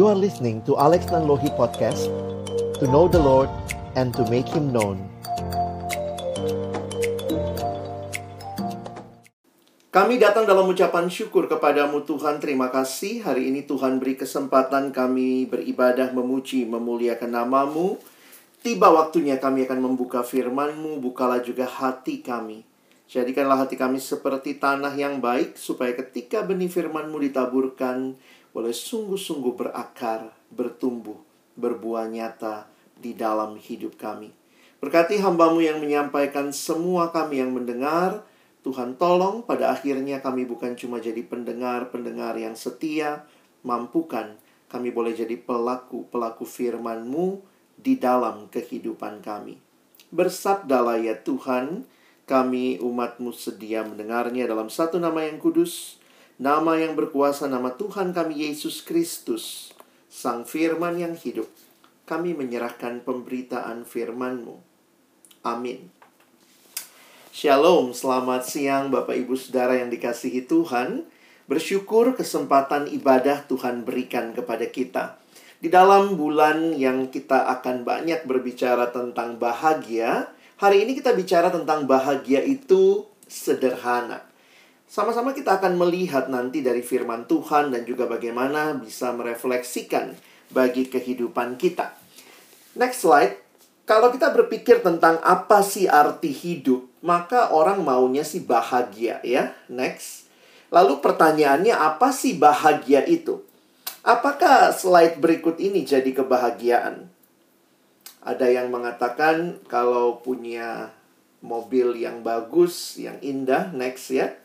You are listening to Alex Nanlohi Podcast To know the Lord and to make Him known. Kami datang dalam ucapan syukur kepadamu Tuhan. Terima kasih. Hari ini Tuhan beri kesempatan kami beribadah Memuji, memuliakan namamu. Tiba waktunya kami akan membuka firman-Mu. Bukalah juga hati kami. Jadikanlah hati kami seperti tanah yang baik Supaya ketika benih firman-Mu ditaburkan boleh sungguh-sungguh berakar, bertumbuh, berbuah nyata di dalam hidup kami. Berkati hambamu yang menyampaikan semua kami yang mendengar, Tuhan tolong pada akhirnya kami bukan cuma jadi pendengar-pendengar yang setia, mampukan kami boleh jadi pelaku-pelaku firman-Mu di dalam kehidupan kami. Bersabdalah ya Tuhan, kami umat-Mu sedia mendengarnya dalam satu nama yang kudus, Nama yang berkuasa, nama Tuhan kami Yesus Kristus, Sang Firman yang hidup. Kami menyerahkan pemberitaan firman-Mu. Amin. Shalom, selamat siang Bapak Ibu Saudara yang dikasihi Tuhan. Bersyukur kesempatan ibadah Tuhan berikan kepada kita. Di dalam bulan yang kita akan banyak berbicara tentang bahagia, hari ini kita bicara tentang bahagia itu sederhana. Sama-sama kita akan melihat nanti dari firman Tuhan dan juga bagaimana bisa merefleksikan bagi kehidupan kita. Next slide. Kalau kita berpikir tentang apa sih arti hidup, maka orang maunya sih bahagia ya. Next. Lalu pertanyaannya apa sih bahagia itu? Apakah slide berikut ini jadi kebahagiaan? Ada yang mengatakan kalau punya mobil yang bagus, yang indah, next ya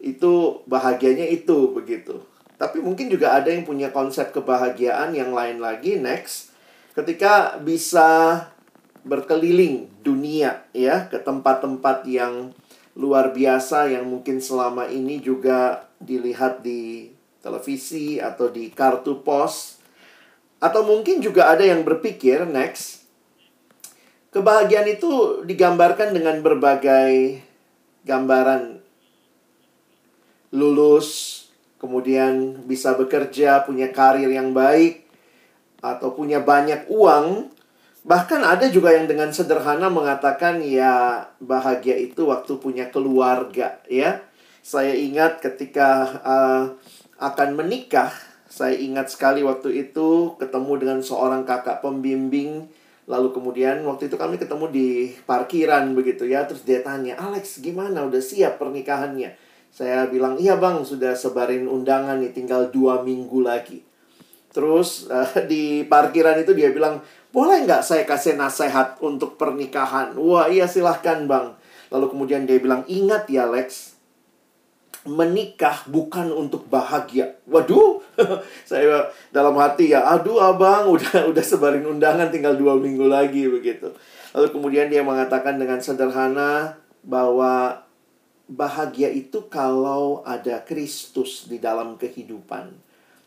itu bahagianya itu begitu. Tapi mungkin juga ada yang punya konsep kebahagiaan yang lain lagi next. Ketika bisa berkeliling dunia ya ke tempat-tempat yang luar biasa yang mungkin selama ini juga dilihat di televisi atau di kartu pos. Atau mungkin juga ada yang berpikir next kebahagiaan itu digambarkan dengan berbagai gambaran lulus, kemudian bisa bekerja, punya karir yang baik, atau punya banyak uang. Bahkan ada juga yang dengan sederhana mengatakan ya bahagia itu waktu punya keluarga ya. Saya ingat ketika uh, akan menikah, saya ingat sekali waktu itu ketemu dengan seorang kakak pembimbing Lalu kemudian waktu itu kami ketemu di parkiran begitu ya Terus dia tanya, Alex gimana udah siap pernikahannya? Saya bilang, iya bang, sudah sebarin undangan nih, tinggal dua minggu lagi. Terus uh, di parkiran itu dia bilang, boleh nggak saya kasih nasihat untuk pernikahan? Wah iya silahkan bang. Lalu kemudian dia bilang, ingat ya Lex, menikah bukan untuk bahagia. Waduh, saya dalam hati ya, aduh abang, udah udah sebarin undangan tinggal dua minggu lagi begitu. Lalu kemudian dia mengatakan dengan sederhana bahwa bahagia itu kalau ada Kristus di dalam kehidupan.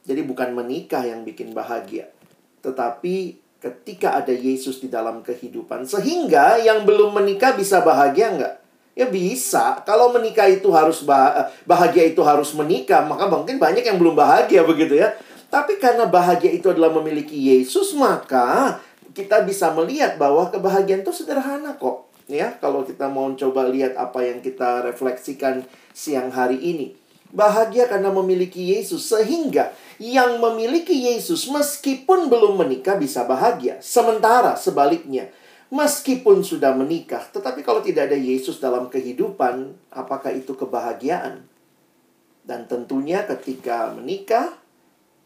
Jadi bukan menikah yang bikin bahagia, tetapi ketika ada Yesus di dalam kehidupan. Sehingga yang belum menikah bisa bahagia nggak? Ya bisa. Kalau menikah itu harus bahagia itu harus menikah, maka mungkin banyak yang belum bahagia begitu ya. Tapi karena bahagia itu adalah memiliki Yesus, maka kita bisa melihat bahwa kebahagiaan itu sederhana kok ya kalau kita mau coba lihat apa yang kita refleksikan siang hari ini. Bahagia karena memiliki Yesus sehingga yang memiliki Yesus meskipun belum menikah bisa bahagia. Sementara sebaliknya meskipun sudah menikah tetapi kalau tidak ada Yesus dalam kehidupan apakah itu kebahagiaan? Dan tentunya ketika menikah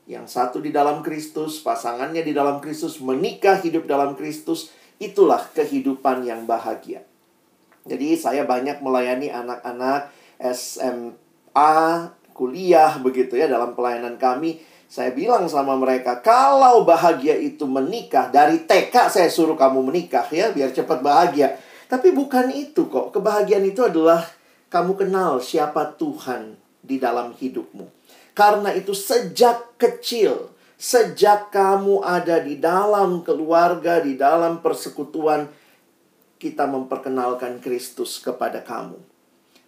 yang satu di dalam Kristus, pasangannya di dalam Kristus, menikah hidup dalam Kristus, Itulah kehidupan yang bahagia. Jadi saya banyak melayani anak-anak SMA, kuliah begitu ya dalam pelayanan kami. Saya bilang sama mereka, kalau bahagia itu menikah, dari TK saya suruh kamu menikah ya, biar cepat bahagia. Tapi bukan itu kok. Kebahagiaan itu adalah kamu kenal siapa Tuhan di dalam hidupmu. Karena itu sejak kecil Sejak kamu ada di dalam keluarga, di dalam persekutuan, kita memperkenalkan Kristus kepada kamu.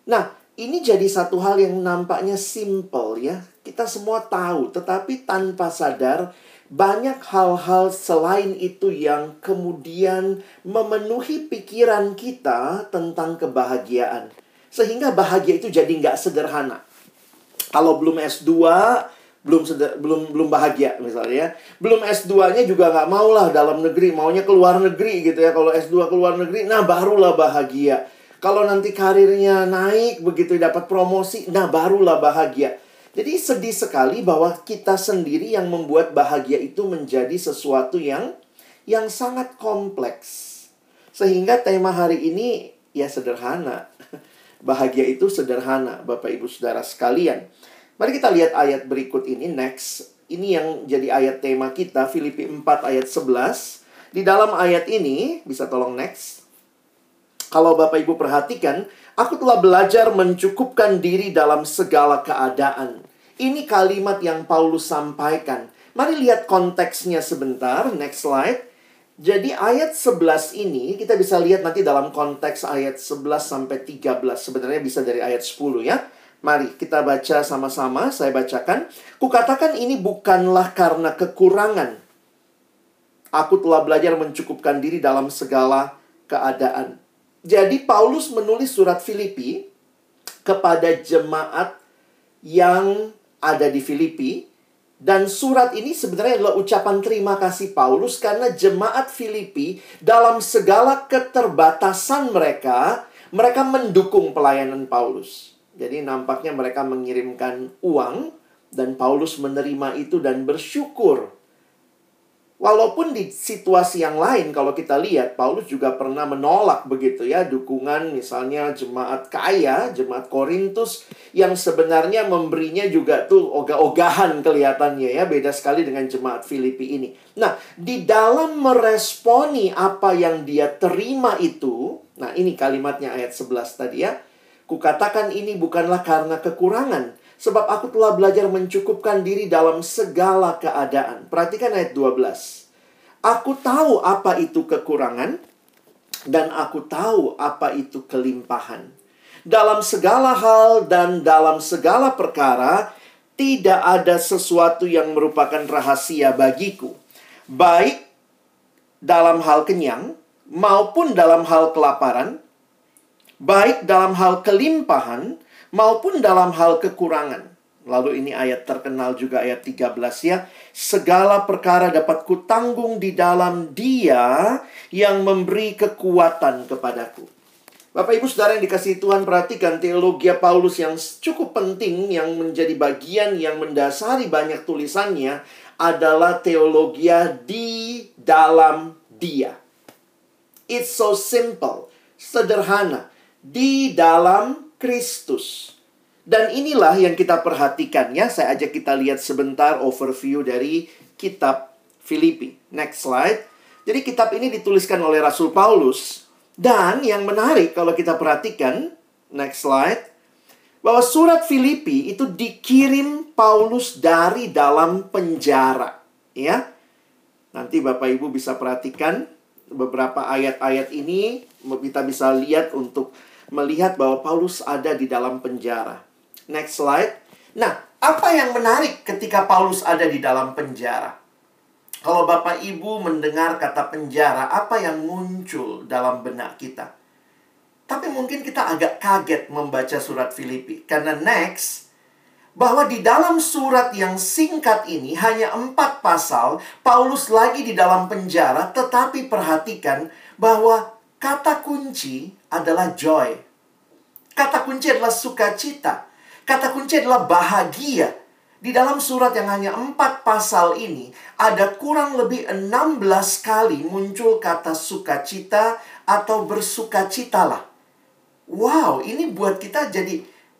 Nah, ini jadi satu hal yang nampaknya simple ya. Kita semua tahu, tetapi tanpa sadar banyak hal-hal selain itu yang kemudian memenuhi pikiran kita tentang kebahagiaan. Sehingga bahagia itu jadi nggak sederhana. Kalau belum S2, belum seder, belum belum bahagia misalnya ya. Belum S2-nya juga nggak mau lah dalam negeri, maunya keluar negeri gitu ya. Kalau S2 keluar negeri, nah barulah bahagia. Kalau nanti karirnya naik begitu dapat promosi, nah barulah bahagia. Jadi sedih sekali bahwa kita sendiri yang membuat bahagia itu menjadi sesuatu yang yang sangat kompleks. Sehingga tema hari ini ya sederhana. Bahagia itu sederhana, Bapak Ibu Saudara sekalian. Mari kita lihat ayat berikut ini, next. Ini yang jadi ayat tema kita, Filipi 4 ayat 11. Di dalam ayat ini, bisa tolong next. Kalau Bapak Ibu perhatikan, aku telah belajar mencukupkan diri dalam segala keadaan. Ini kalimat yang Paulus sampaikan. Mari lihat konteksnya sebentar, next slide. Jadi ayat 11 ini kita bisa lihat nanti dalam konteks ayat 11 sampai 13. Sebenarnya bisa dari ayat 10 ya. Mari kita baca sama-sama, saya bacakan. Kukatakan ini bukanlah karena kekurangan. Aku telah belajar mencukupkan diri dalam segala keadaan. Jadi Paulus menulis surat Filipi kepada jemaat yang ada di Filipi dan surat ini sebenarnya adalah ucapan terima kasih Paulus karena jemaat Filipi dalam segala keterbatasan mereka, mereka mendukung pelayanan Paulus. Jadi nampaknya mereka mengirimkan uang dan Paulus menerima itu dan bersyukur. Walaupun di situasi yang lain kalau kita lihat Paulus juga pernah menolak begitu ya dukungan misalnya jemaat kaya, jemaat Korintus yang sebenarnya memberinya juga tuh ogah-ogahan kelihatannya ya, beda sekali dengan jemaat Filipi ini. Nah, di dalam meresponi apa yang dia terima itu, nah ini kalimatnya ayat 11 tadi ya. Kukatakan ini bukanlah karena kekurangan, sebab aku telah belajar mencukupkan diri dalam segala keadaan. Perhatikan ayat 12. Aku tahu apa itu kekurangan, dan aku tahu apa itu kelimpahan. Dalam segala hal dan dalam segala perkara, tidak ada sesuatu yang merupakan rahasia bagiku. Baik dalam hal kenyang maupun dalam hal kelaparan, baik dalam hal kelimpahan maupun dalam hal kekurangan. Lalu ini ayat terkenal juga ayat 13 ya. Segala perkara dapat kutanggung di dalam dia yang memberi kekuatan kepadaku. Bapak Ibu Saudara yang dikasih Tuhan perhatikan teologi Paulus yang cukup penting yang menjadi bagian yang mendasari banyak tulisannya adalah teologi di dalam dia. It's so simple, sederhana di dalam Kristus. Dan inilah yang kita perhatikan ya. Saya ajak kita lihat sebentar overview dari kitab Filipi. Next slide. Jadi kitab ini dituliskan oleh Rasul Paulus. Dan yang menarik kalau kita perhatikan, next slide. Bahwa surat Filipi itu dikirim Paulus dari dalam penjara. Ya. Nanti Bapak Ibu bisa perhatikan beberapa ayat-ayat ini kita bisa lihat untuk melihat bahwa Paulus ada di dalam penjara. Next slide. Nah, apa yang menarik ketika Paulus ada di dalam penjara? Kalau Bapak Ibu mendengar kata penjara, apa yang muncul dalam benak kita? Tapi mungkin kita agak kaget membaca surat Filipi. Karena next, bahwa di dalam surat yang singkat ini hanya empat pasal, Paulus lagi di dalam penjara, tetapi perhatikan bahwa Kata kunci adalah joy. Kata kunci adalah sukacita. Kata kunci adalah bahagia. Di dalam surat yang hanya empat pasal ini, ada kurang lebih 16 kali muncul kata sukacita atau bersukacitalah. Wow, ini buat kita jadi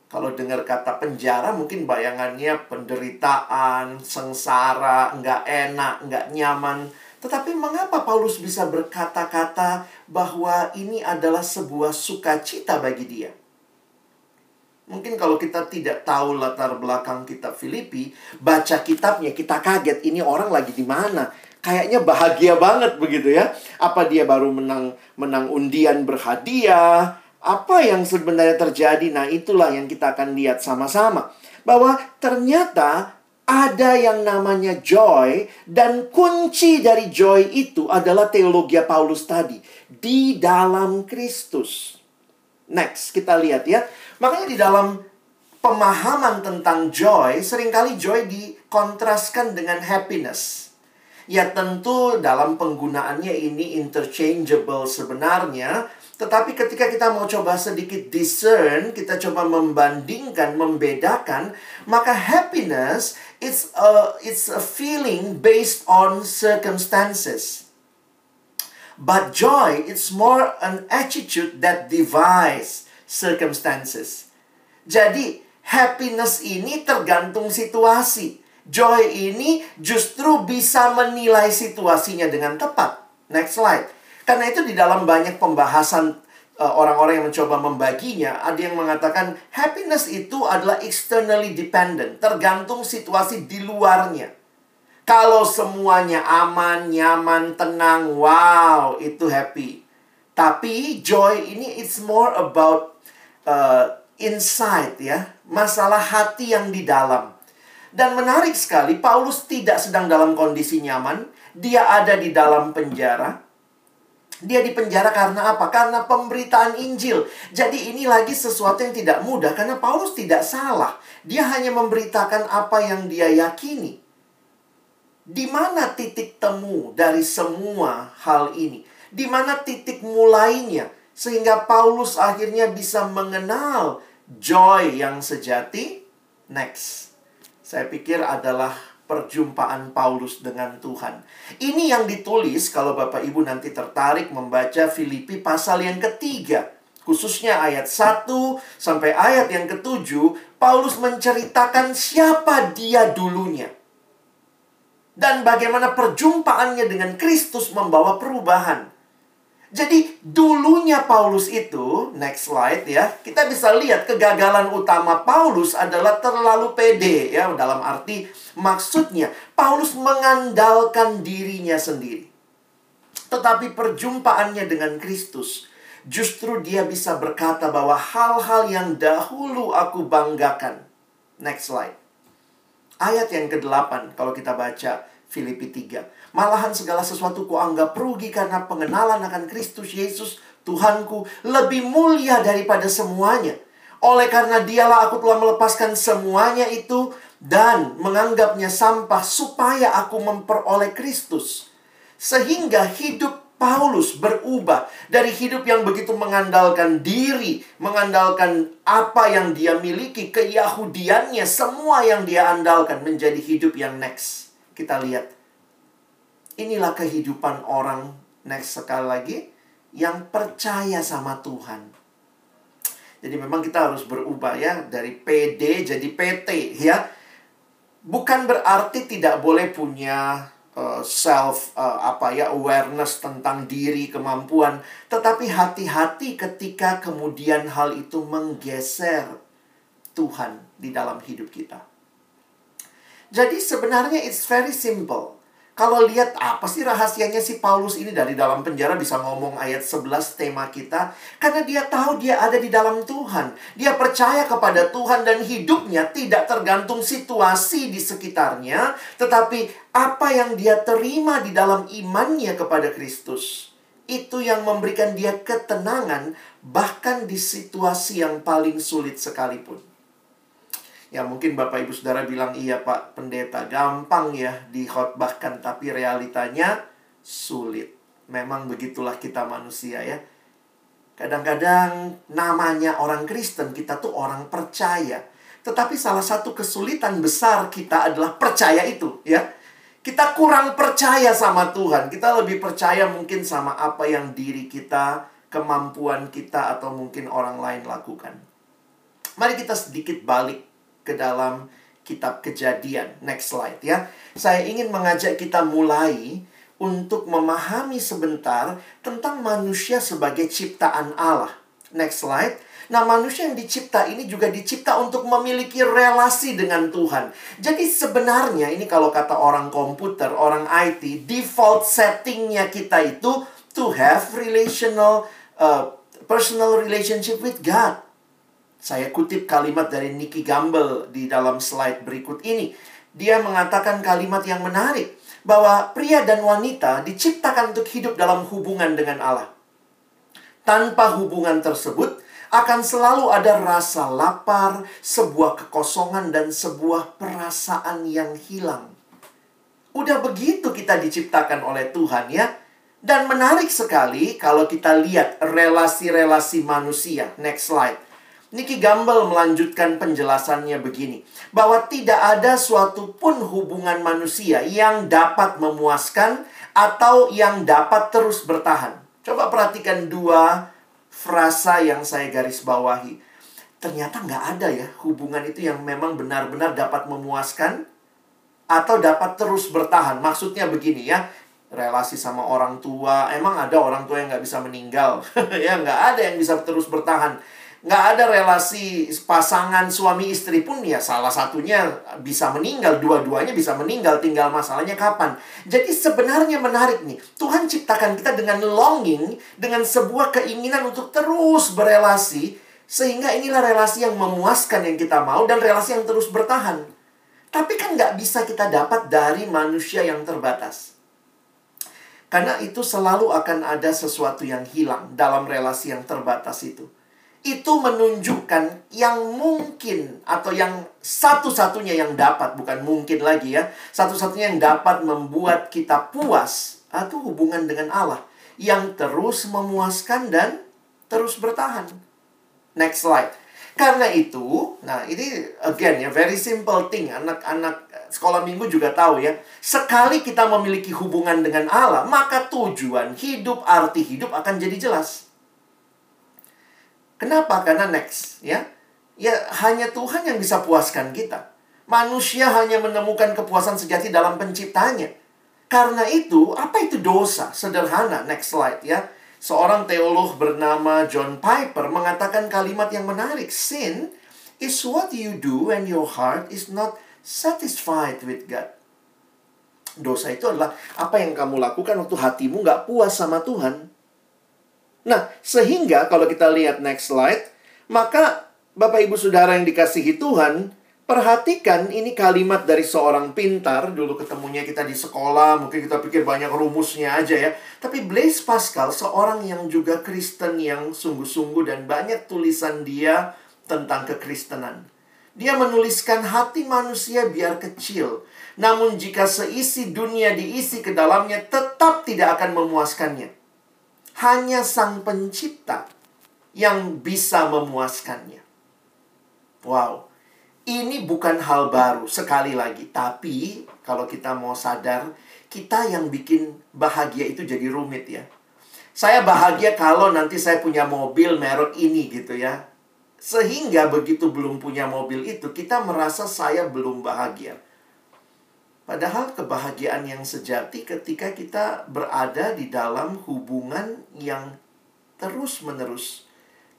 kalau dengar kata penjara mungkin bayangannya penderitaan, sengsara, nggak enak, nggak nyaman. Tetapi mengapa Paulus bisa berkata-kata bahwa ini adalah sebuah sukacita bagi dia? Mungkin kalau kita tidak tahu latar belakang kitab Filipi, baca kitabnya kita kaget ini orang lagi di mana. Kayaknya bahagia banget begitu ya. Apa dia baru menang menang undian berhadiah? Apa yang sebenarnya terjadi? Nah, itulah yang kita akan lihat sama-sama. Bahwa ternyata ada yang namanya joy dan kunci dari joy itu adalah teologi Paulus tadi di dalam Kristus. Next, kita lihat ya. Makanya di dalam pemahaman tentang joy, sering kali joy dikontraskan dengan happiness. Ya tentu dalam penggunaannya ini interchangeable sebenarnya, tetapi ketika kita mau coba sedikit discern, kita coba membandingkan, membedakan, maka happiness it's a it's a feeling based on circumstances. But joy it's more an attitude that defies circumstances. Jadi happiness ini tergantung situasi. Joy ini justru bisa menilai situasinya dengan tepat. Next slide. Karena itu di dalam banyak pembahasan uh, orang-orang yang mencoba membaginya, ada yang mengatakan happiness itu adalah externally dependent, tergantung situasi di luarnya. Kalau semuanya aman, nyaman, tenang, wow, itu happy. Tapi joy ini it's more about uh, inside ya, masalah hati yang di dalam. Dan menarik sekali, Paulus tidak sedang dalam kondisi nyaman, dia ada di dalam penjara. Dia dipenjara karena apa? Karena pemberitaan Injil. Jadi ini lagi sesuatu yang tidak mudah karena Paulus tidak salah. Dia hanya memberitakan apa yang dia yakini. Di mana titik temu dari semua hal ini? Di mana titik mulainya? Sehingga Paulus akhirnya bisa mengenal joy yang sejati. Next. Saya pikir adalah perjumpaan Paulus dengan Tuhan. Ini yang ditulis kalau Bapak Ibu nanti tertarik membaca Filipi pasal yang ketiga. Khususnya ayat 1 sampai ayat yang ketujuh, Paulus menceritakan siapa dia dulunya. Dan bagaimana perjumpaannya dengan Kristus membawa perubahan. Jadi dulunya Paulus itu, next slide ya, kita bisa lihat kegagalan utama Paulus adalah terlalu pede ya, dalam arti maksudnya Paulus mengandalkan dirinya sendiri. Tetapi perjumpaannya dengan Kristus, justru dia bisa berkata bahwa hal-hal yang dahulu aku banggakan. Next slide. Ayat yang ke-8 kalau kita baca Filipi 3. Malahan segala sesuatu ku anggap rugi karena pengenalan akan Kristus Yesus Tuhanku lebih mulia daripada semuanya. Oleh karena dialah aku telah melepaskan semuanya itu dan menganggapnya sampah supaya aku memperoleh Kristus. Sehingga hidup Paulus berubah dari hidup yang begitu mengandalkan diri, mengandalkan apa yang dia miliki, keyahudiannya, semua yang dia andalkan menjadi hidup yang next. Kita lihat Inilah kehidupan orang next sekali lagi yang percaya sama Tuhan. Jadi memang kita harus berubah ya dari PD jadi PT ya. Bukan berarti tidak boleh punya uh, self uh, apa ya awareness tentang diri, kemampuan, tetapi hati-hati ketika kemudian hal itu menggeser Tuhan di dalam hidup kita. Jadi sebenarnya it's very simple. Kalau lihat apa sih rahasianya si Paulus ini dari dalam penjara bisa ngomong ayat 11 tema kita. Karena dia tahu dia ada di dalam Tuhan. Dia percaya kepada Tuhan dan hidupnya tidak tergantung situasi di sekitarnya. Tetapi apa yang dia terima di dalam imannya kepada Kristus. Itu yang memberikan dia ketenangan bahkan di situasi yang paling sulit sekalipun. Ya mungkin Bapak Ibu Saudara bilang iya Pak Pendeta gampang ya dikhotbahkan tapi realitanya sulit. Memang begitulah kita manusia ya. Kadang-kadang namanya orang Kristen kita tuh orang percaya. Tetapi salah satu kesulitan besar kita adalah percaya itu ya. Kita kurang percaya sama Tuhan. Kita lebih percaya mungkin sama apa yang diri kita, kemampuan kita atau mungkin orang lain lakukan. Mari kita sedikit balik ke dalam kitab kejadian. Next slide ya. Saya ingin mengajak kita mulai untuk memahami sebentar tentang manusia sebagai ciptaan Allah. Next slide. Nah, manusia yang dicipta ini juga dicipta untuk memiliki relasi dengan Tuhan. Jadi sebenarnya ini kalau kata orang komputer, orang IT, default settingnya kita itu to have relational uh, personal relationship with God. Saya kutip kalimat dari Nicky Gamble di dalam slide berikut ini. dia mengatakan kalimat yang menarik bahwa pria dan wanita diciptakan untuk hidup dalam hubungan dengan Allah. Tanpa hubungan tersebut, akan selalu ada rasa lapar, sebuah kekosongan, dan sebuah perasaan yang hilang. Udah begitu kita diciptakan oleh Tuhan, ya. Dan menarik sekali kalau kita lihat relasi-relasi manusia. Next slide. Nicky Gamble melanjutkan penjelasannya begini. Bahwa tidak ada suatu pun hubungan manusia yang dapat memuaskan atau yang dapat terus bertahan. Coba perhatikan dua frasa yang saya garis bawahi. Ternyata nggak ada ya hubungan itu yang memang benar-benar dapat memuaskan atau dapat terus bertahan. Maksudnya begini ya, relasi sama orang tua, emang ada orang tua yang nggak bisa meninggal? ya nggak ada yang bisa terus bertahan nggak ada relasi pasangan suami istri pun ya salah satunya bisa meninggal, dua-duanya bisa meninggal, tinggal masalahnya kapan. Jadi sebenarnya menarik nih, Tuhan ciptakan kita dengan longing, dengan sebuah keinginan untuk terus berelasi, sehingga inilah relasi yang memuaskan yang kita mau dan relasi yang terus bertahan. Tapi kan nggak bisa kita dapat dari manusia yang terbatas. Karena itu selalu akan ada sesuatu yang hilang dalam relasi yang terbatas itu itu menunjukkan yang mungkin atau yang satu-satunya yang dapat bukan mungkin lagi ya. Satu-satunya yang dapat membuat kita puas atau hubungan dengan Allah yang terus memuaskan dan terus bertahan. Next slide. Karena itu nah ini again ya very simple thing. Anak-anak sekolah minggu juga tahu ya. Sekali kita memiliki hubungan dengan Allah maka tujuan hidup arti hidup akan jadi jelas Kenapa? Karena next, ya. Ya hanya Tuhan yang bisa puaskan kita. Manusia hanya menemukan kepuasan sejati dalam penciptanya. Karena itu, apa itu dosa? Sederhana, next slide ya. Seorang teolog bernama John Piper mengatakan kalimat yang menarik. Sin is what you do when your heart is not satisfied with God. Dosa itu adalah apa yang kamu lakukan waktu hatimu nggak puas sama Tuhan. Nah, sehingga kalau kita lihat next slide, maka Bapak Ibu Saudara yang dikasihi Tuhan, perhatikan ini kalimat dari seorang pintar. Dulu ketemunya kita di sekolah, mungkin kita pikir banyak rumusnya aja ya. Tapi Blaise Pascal, seorang yang juga Kristen yang sungguh-sungguh dan banyak tulisan dia tentang kekristenan. Dia menuliskan hati manusia biar kecil. Namun jika seisi dunia diisi ke dalamnya tetap tidak akan memuaskannya hanya Sang Pencipta yang bisa memuaskannya. Wow, ini bukan hal baru sekali lagi, tapi kalau kita mau sadar, kita yang bikin bahagia itu jadi rumit ya. Saya bahagia kalau nanti saya punya mobil merek ini gitu ya. Sehingga begitu belum punya mobil itu, kita merasa saya belum bahagia. Padahal kebahagiaan yang sejati ketika kita berada di dalam hubungan yang terus-menerus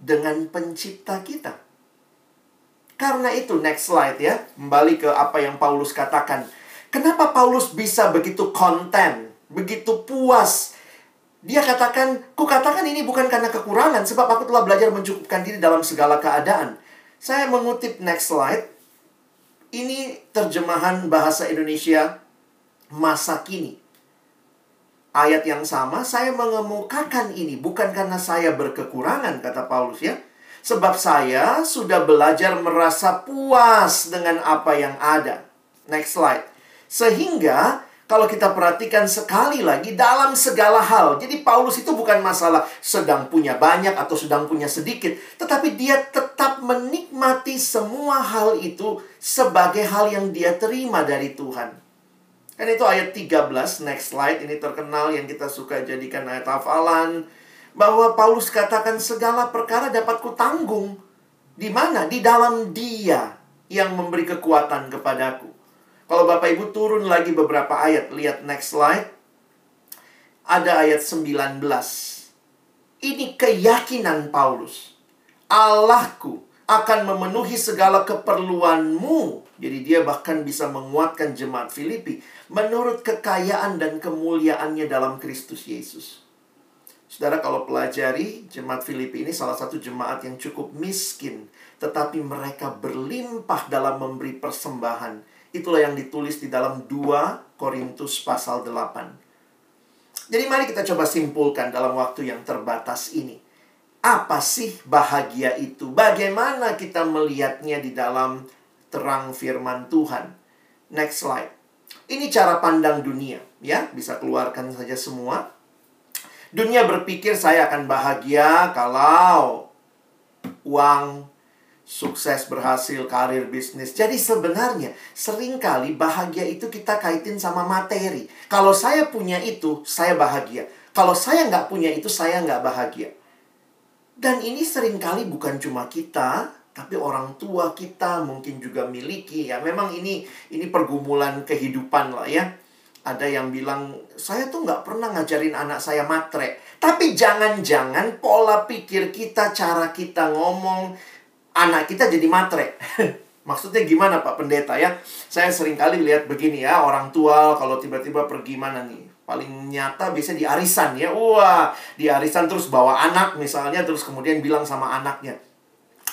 dengan pencipta kita. Karena itu next slide ya, kembali ke apa yang Paulus katakan. Kenapa Paulus bisa begitu konten, begitu puas? Dia katakan, ku katakan ini bukan karena kekurangan, sebab aku telah belajar mencukupkan diri dalam segala keadaan. Saya mengutip next slide ini terjemahan bahasa Indonesia masa kini. Ayat yang sama, saya mengemukakan ini bukan karena saya berkekurangan, kata Paulus ya. Sebab saya sudah belajar merasa puas dengan apa yang ada. Next slide. Sehingga kalau kita perhatikan sekali lagi dalam segala hal. Jadi Paulus itu bukan masalah sedang punya banyak atau sedang punya sedikit, tetapi dia tetap menikmati semua hal itu sebagai hal yang dia terima dari Tuhan. Dan itu ayat 13, next slide, ini terkenal yang kita suka jadikan ayat hafalan. Bahwa Paulus katakan segala perkara dapat kutanggung. Di mana? Di dalam dia yang memberi kekuatan kepadaku. Kalau Bapak Ibu turun lagi beberapa ayat, lihat next slide. Ada ayat 19. Ini keyakinan Paulus. Allahku akan memenuhi segala keperluanmu. Jadi dia bahkan bisa menguatkan jemaat Filipi menurut kekayaan dan kemuliaannya dalam Kristus Yesus. Saudara kalau pelajari jemaat Filipi ini salah satu jemaat yang cukup miskin, tetapi mereka berlimpah dalam memberi persembahan Itulah yang ditulis di dalam 2 Korintus pasal 8. Jadi mari kita coba simpulkan dalam waktu yang terbatas ini. Apa sih bahagia itu? Bagaimana kita melihatnya di dalam terang firman Tuhan? Next slide. Ini cara pandang dunia, ya. Bisa keluarkan saja semua. Dunia berpikir saya akan bahagia kalau uang, sukses, berhasil, karir, bisnis. Jadi sebenarnya sering kali bahagia itu kita kaitin sama materi. Kalau saya punya itu, saya bahagia. Kalau saya nggak punya itu, saya nggak bahagia. Dan ini sering kali bukan cuma kita, tapi orang tua kita mungkin juga miliki ya. Memang ini ini pergumulan kehidupan lah ya. Ada yang bilang, saya tuh nggak pernah ngajarin anak saya matre. Tapi jangan-jangan pola pikir kita, cara kita ngomong, anak kita jadi matre. Maksudnya gimana Pak Pendeta ya? Saya sering kali lihat begini ya, orang tua kalau tiba-tiba pergi mana nih? Paling nyata biasanya di arisan ya. Wah, di arisan terus bawa anak misalnya, terus kemudian bilang sama anaknya,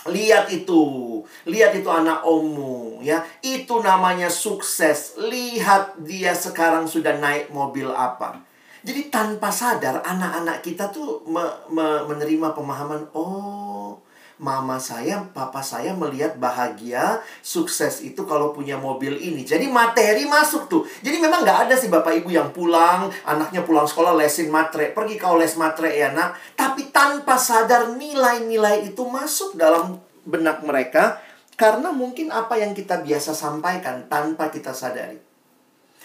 Lihat itu, lihat itu anak ommu ya. Itu namanya sukses. Lihat dia sekarang sudah naik mobil apa. Jadi tanpa sadar anak-anak kita tuh me me menerima pemahaman, oh mama saya, papa saya melihat bahagia, sukses itu kalau punya mobil ini. Jadi materi masuk tuh. Jadi memang nggak ada sih bapak ibu yang pulang, anaknya pulang sekolah lesin matre. Pergi kau les matre ya nak. Tapi tanpa sadar nilai-nilai itu masuk dalam benak mereka. Karena mungkin apa yang kita biasa sampaikan tanpa kita sadari.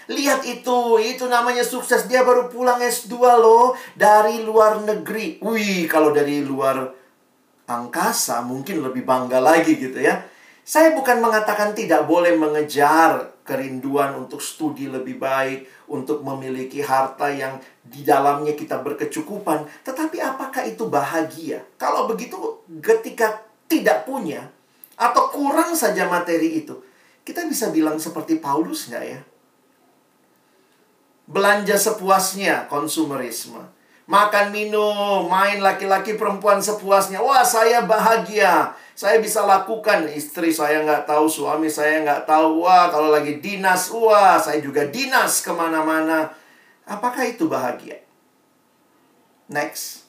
Lihat itu, itu namanya sukses. Dia baru pulang S2 loh dari luar negeri. Wih, kalau dari luar angkasa mungkin lebih bangga lagi gitu ya. Saya bukan mengatakan tidak boleh mengejar kerinduan untuk studi lebih baik, untuk memiliki harta yang di dalamnya kita berkecukupan, tetapi apakah itu bahagia? Kalau begitu ketika tidak punya atau kurang saja materi itu, kita bisa bilang seperti Paulus nggak ya? Belanja sepuasnya, konsumerisme makan minum, main laki-laki perempuan sepuasnya. Wah, saya bahagia. Saya bisa lakukan. Istri saya nggak tahu, suami saya nggak tahu. Wah, kalau lagi dinas, wah, saya juga dinas ke mana-mana. Apakah itu bahagia? Next.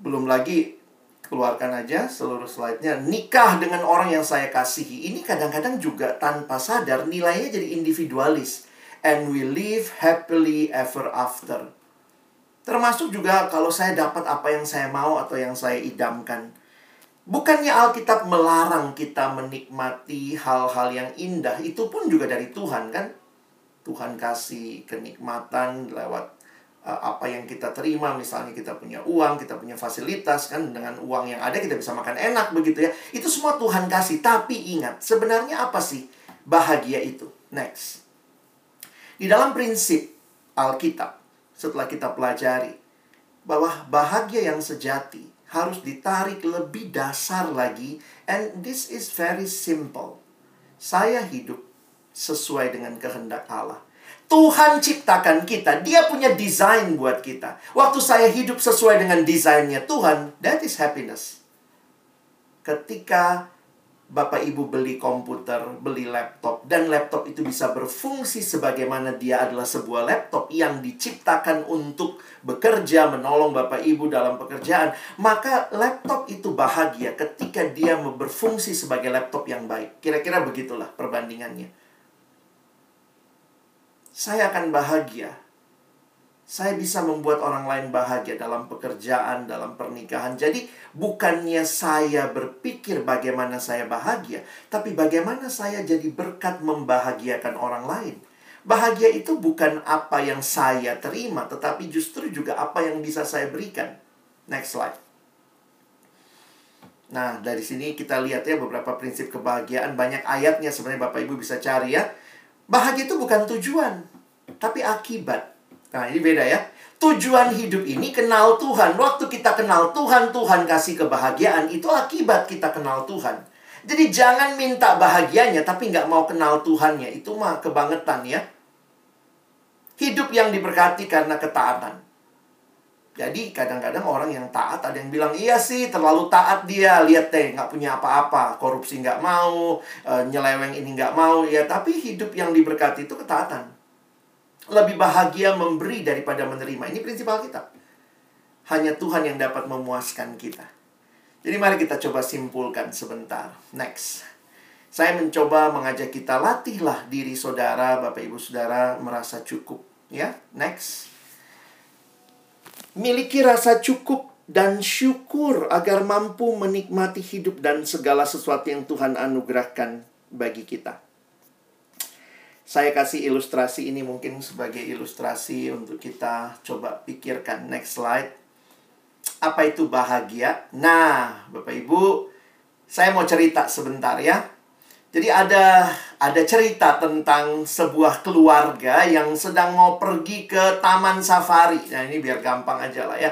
Belum lagi, keluarkan aja seluruh slide-nya. Nikah dengan orang yang saya kasihi. Ini kadang-kadang juga tanpa sadar nilainya jadi individualis and we live happily ever after. Termasuk juga kalau saya dapat apa yang saya mau atau yang saya idamkan. Bukannya Alkitab melarang kita menikmati hal-hal yang indah, itu pun juga dari Tuhan kan? Tuhan kasih kenikmatan lewat uh, apa yang kita terima, misalnya kita punya uang, kita punya fasilitas kan dengan uang yang ada kita bisa makan enak begitu ya. Itu semua Tuhan kasih, tapi ingat, sebenarnya apa sih bahagia itu? Next. Di dalam prinsip Alkitab, setelah kita pelajari bahwa bahagia yang sejati harus ditarik lebih dasar lagi and this is very simple. Saya hidup sesuai dengan kehendak Allah. Tuhan ciptakan kita, dia punya desain buat kita. Waktu saya hidup sesuai dengan desainnya Tuhan, that is happiness. Ketika Bapak Ibu beli komputer, beli laptop, dan laptop itu bisa berfungsi sebagaimana dia adalah sebuah laptop yang diciptakan untuk bekerja, menolong Bapak Ibu dalam pekerjaan, maka laptop itu bahagia ketika dia berfungsi sebagai laptop yang baik. Kira-kira begitulah perbandingannya. Saya akan bahagia saya bisa membuat orang lain bahagia dalam pekerjaan, dalam pernikahan. Jadi, bukannya saya berpikir bagaimana saya bahagia, tapi bagaimana saya jadi berkat membahagiakan orang lain. Bahagia itu bukan apa yang saya terima, tetapi justru juga apa yang bisa saya berikan. Next slide. Nah, dari sini kita lihat ya beberapa prinsip kebahagiaan. Banyak ayatnya sebenarnya Bapak Ibu bisa cari ya. Bahagia itu bukan tujuan, tapi akibat. Nah, ini beda ya. Tujuan hidup ini kenal Tuhan. Waktu kita kenal Tuhan, Tuhan kasih kebahagiaan. Itu akibat kita kenal Tuhan. Jadi jangan minta bahagianya tapi nggak mau kenal Tuhannya. Itu mah kebangetan ya. Hidup yang diberkati karena ketaatan. Jadi kadang-kadang orang yang taat ada yang bilang iya sih terlalu taat dia lihat deh nggak punya apa-apa korupsi nggak mau e, nyeleweng ini nggak mau ya tapi hidup yang diberkati itu ketaatan lebih bahagia memberi daripada menerima. Ini prinsip kita. Hanya Tuhan yang dapat memuaskan kita. Jadi mari kita coba simpulkan sebentar. Next. Saya mencoba mengajak kita latihlah diri saudara bapak ibu saudara merasa cukup ya. Next. Miliki rasa cukup dan syukur agar mampu menikmati hidup dan segala sesuatu yang Tuhan anugerahkan bagi kita. Saya kasih ilustrasi ini mungkin sebagai ilustrasi untuk kita coba pikirkan. Next slide. Apa itu bahagia? Nah, Bapak Ibu, saya mau cerita sebentar ya. Jadi ada ada cerita tentang sebuah keluarga yang sedang mau pergi ke taman safari. Nah, ini biar gampang aja lah ya.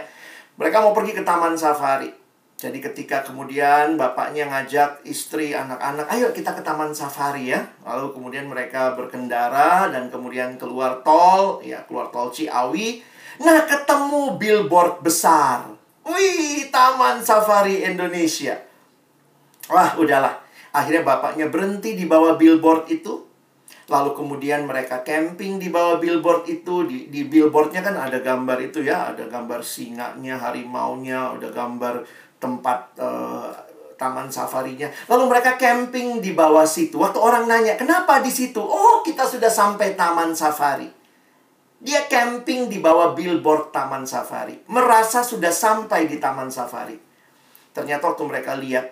Mereka mau pergi ke taman safari. Jadi ketika kemudian bapaknya ngajak istri, anak-anak, ayo kita ke taman safari ya. Lalu kemudian mereka berkendara dan kemudian keluar tol, ya keluar tol Ciawi. Nah, ketemu billboard besar. Wih, Taman Safari Indonesia. Wah, udahlah Akhirnya bapaknya berhenti di bawah billboard itu. Lalu kemudian mereka camping di bawah billboard itu. Di, di billboardnya kan ada gambar itu ya. Ada gambar singanya, harimaunya, ada gambar tempat uh, taman safarinya. Lalu mereka camping di bawah situ. Waktu orang nanya, kenapa di situ? Oh, kita sudah sampai taman safari. Dia camping di bawah billboard taman safari. Merasa sudah sampai di taman safari. Ternyata waktu mereka lihat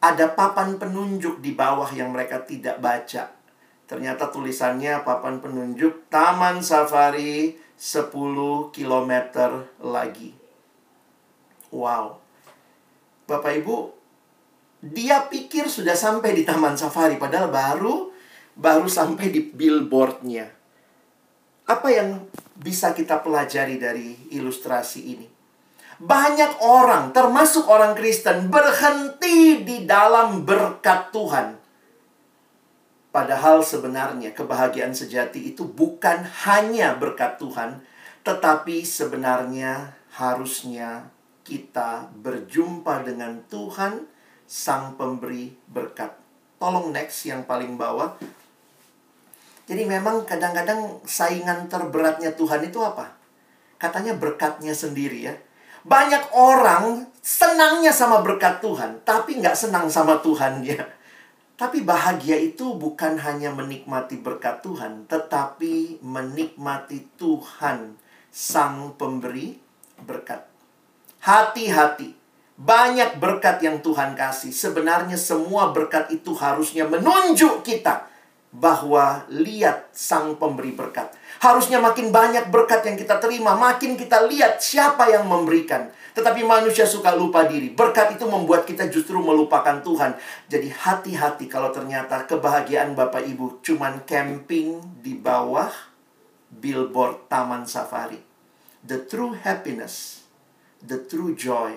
ada papan penunjuk di bawah yang mereka tidak baca. Ternyata tulisannya papan penunjuk Taman Safari 10 km lagi. Wow. Bapak Ibu, dia pikir sudah sampai di Taman Safari padahal baru baru sampai di billboardnya. Apa yang bisa kita pelajari dari ilustrasi ini? Banyak orang, termasuk orang Kristen, berhenti di dalam berkat Tuhan. Padahal sebenarnya kebahagiaan sejati itu bukan hanya berkat Tuhan, tetapi sebenarnya harusnya kita berjumpa dengan Tuhan, Sang Pemberi berkat. Tolong next yang paling bawah. Jadi memang kadang-kadang saingan terberatnya Tuhan itu apa? Katanya berkatnya sendiri ya. Banyak orang senangnya sama berkat Tuhan, tapi nggak senang sama Tuhan ya. Tapi bahagia itu bukan hanya menikmati berkat Tuhan, tetapi menikmati Tuhan, Sang Pemberi berkat. Hati-hati, banyak berkat yang Tuhan kasih. Sebenarnya semua berkat itu harusnya menunjuk kita bahwa lihat sang pemberi berkat. Harusnya makin banyak berkat yang kita terima, makin kita lihat siapa yang memberikan. Tetapi manusia suka lupa diri. Berkat itu membuat kita justru melupakan Tuhan. Jadi hati-hati kalau ternyata kebahagiaan Bapak Ibu cuman camping di bawah billboard Taman Safari. The true happiness, the true joy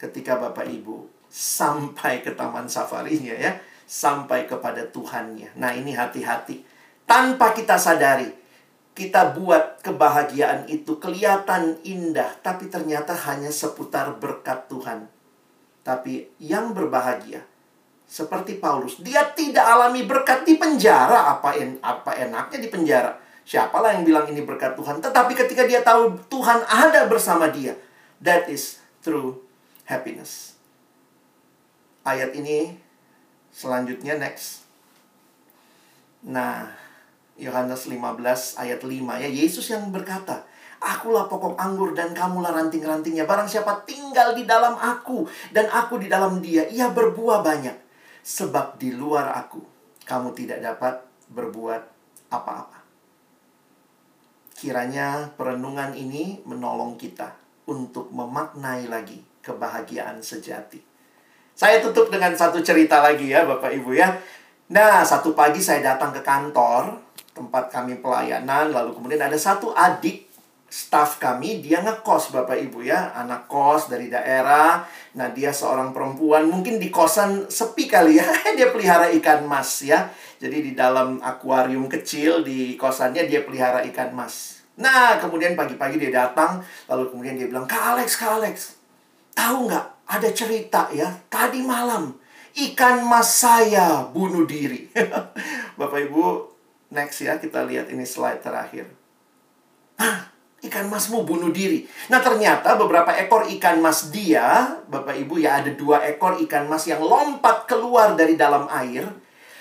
ketika Bapak Ibu sampai ke Taman Safarinya ya sampai kepada Tuhannya. Nah, ini hati-hati. Tanpa kita sadari, kita buat kebahagiaan itu kelihatan indah, tapi ternyata hanya seputar berkat Tuhan. Tapi yang berbahagia, seperti Paulus, dia tidak alami berkat di penjara. Apa, en apa enaknya di penjara? Siapalah yang bilang ini berkat Tuhan. Tetapi ketika dia tahu Tuhan ada bersama dia, that is true happiness. Ayat ini Selanjutnya next. Nah, Yohanes 15 ayat 5 ya Yesus yang berkata, Akulah pokok anggur dan kamulah ranting-rantingnya. Barang siapa tinggal di dalam aku dan aku di dalam dia, ia berbuah banyak. Sebab di luar aku, kamu tidak dapat berbuat apa-apa. Kiranya perenungan ini menolong kita untuk memaknai lagi kebahagiaan sejati. Saya tutup dengan satu cerita lagi ya Bapak Ibu ya. Nah, satu pagi saya datang ke kantor tempat kami pelayanan, lalu kemudian ada satu adik staff kami, dia ngekos Bapak Ibu ya, anak kos dari daerah. Nah, dia seorang perempuan, mungkin di kosan sepi kali ya. dia pelihara ikan mas ya. Jadi di dalam akuarium kecil di kosannya dia pelihara ikan mas. Nah, kemudian pagi-pagi dia datang, lalu kemudian dia bilang, Kak Alex, Kak Alex, tahu nggak ada cerita ya, tadi malam ikan mas saya bunuh diri. Bapak Ibu, next ya kita lihat ini slide terakhir. Hah, ikan masmu bunuh diri. Nah ternyata beberapa ekor ikan mas dia, Bapak Ibu ya ada dua ekor ikan mas yang lompat keluar dari dalam air.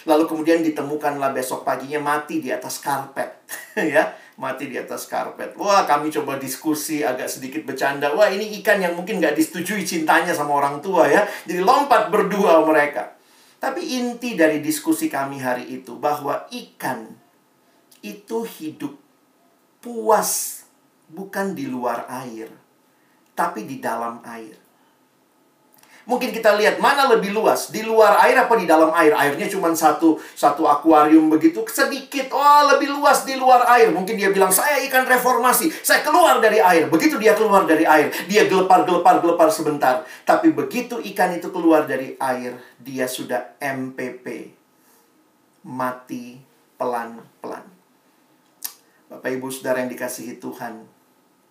Lalu kemudian ditemukanlah besok paginya mati di atas karpet. ya, mati di atas karpet. Wah, kami coba diskusi agak sedikit bercanda. Wah, ini ikan yang mungkin nggak disetujui cintanya sama orang tua ya. Jadi lompat berdua mereka. Tapi inti dari diskusi kami hari itu bahwa ikan itu hidup puas bukan di luar air, tapi di dalam air. Mungkin kita lihat mana lebih luas, di luar air apa di dalam air? Airnya cuma satu satu akuarium begitu, sedikit. Oh, lebih luas di luar air. Mungkin dia bilang, "Saya ikan reformasi, saya keluar dari air." Begitu dia keluar dari air, dia gelepar-gelepar-gelepar sebentar. Tapi begitu ikan itu keluar dari air, dia sudah MPP. Mati pelan-pelan. Bapak Ibu Saudara yang dikasihi Tuhan,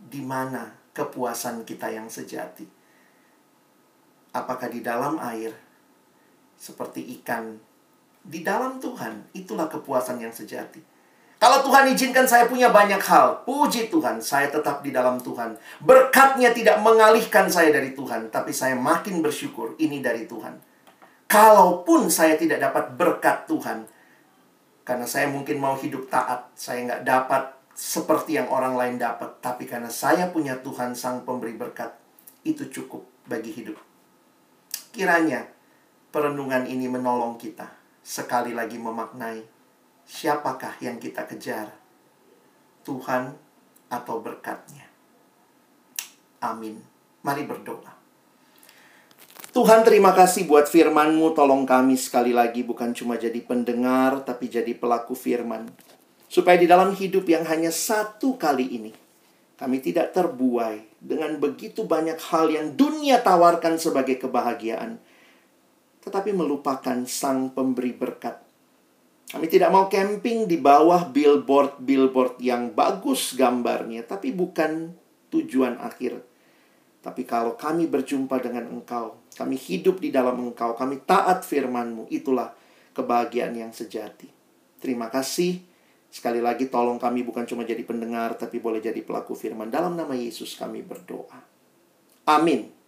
di mana kepuasan kita yang sejati? Apakah di dalam air seperti ikan di dalam Tuhan itulah kepuasan yang sejati. Kalau Tuhan izinkan saya punya banyak hal, puji Tuhan, saya tetap di dalam Tuhan. Berkatnya tidak mengalihkan saya dari Tuhan, tapi saya makin bersyukur ini dari Tuhan. Kalaupun saya tidak dapat berkat Tuhan, karena saya mungkin mau hidup taat, saya nggak dapat seperti yang orang lain dapat, tapi karena saya punya Tuhan Sang Pemberi berkat, itu cukup bagi hidup. Kiranya perenungan ini menolong kita sekali lagi memaknai siapakah yang kita kejar, Tuhan atau berkatnya. Amin. Mari berdoa. Tuhan terima kasih buat firman-Mu. Tolong kami sekali lagi bukan cuma jadi pendengar, tapi jadi pelaku firman. Supaya di dalam hidup yang hanya satu kali ini, kami tidak terbuai dengan begitu banyak hal yang dunia tawarkan sebagai kebahagiaan, tetapi melupakan Sang Pemberi berkat. Kami tidak mau camping di bawah billboard-billboard yang bagus gambarnya, tapi bukan tujuan akhir. Tapi kalau kami berjumpa dengan Engkau, kami hidup di dalam Engkau, kami taat firman-Mu, itulah kebahagiaan yang sejati. Terima kasih. Sekali lagi tolong kami bukan cuma jadi pendengar tapi boleh jadi pelaku firman. Dalam nama Yesus kami berdoa. Amin.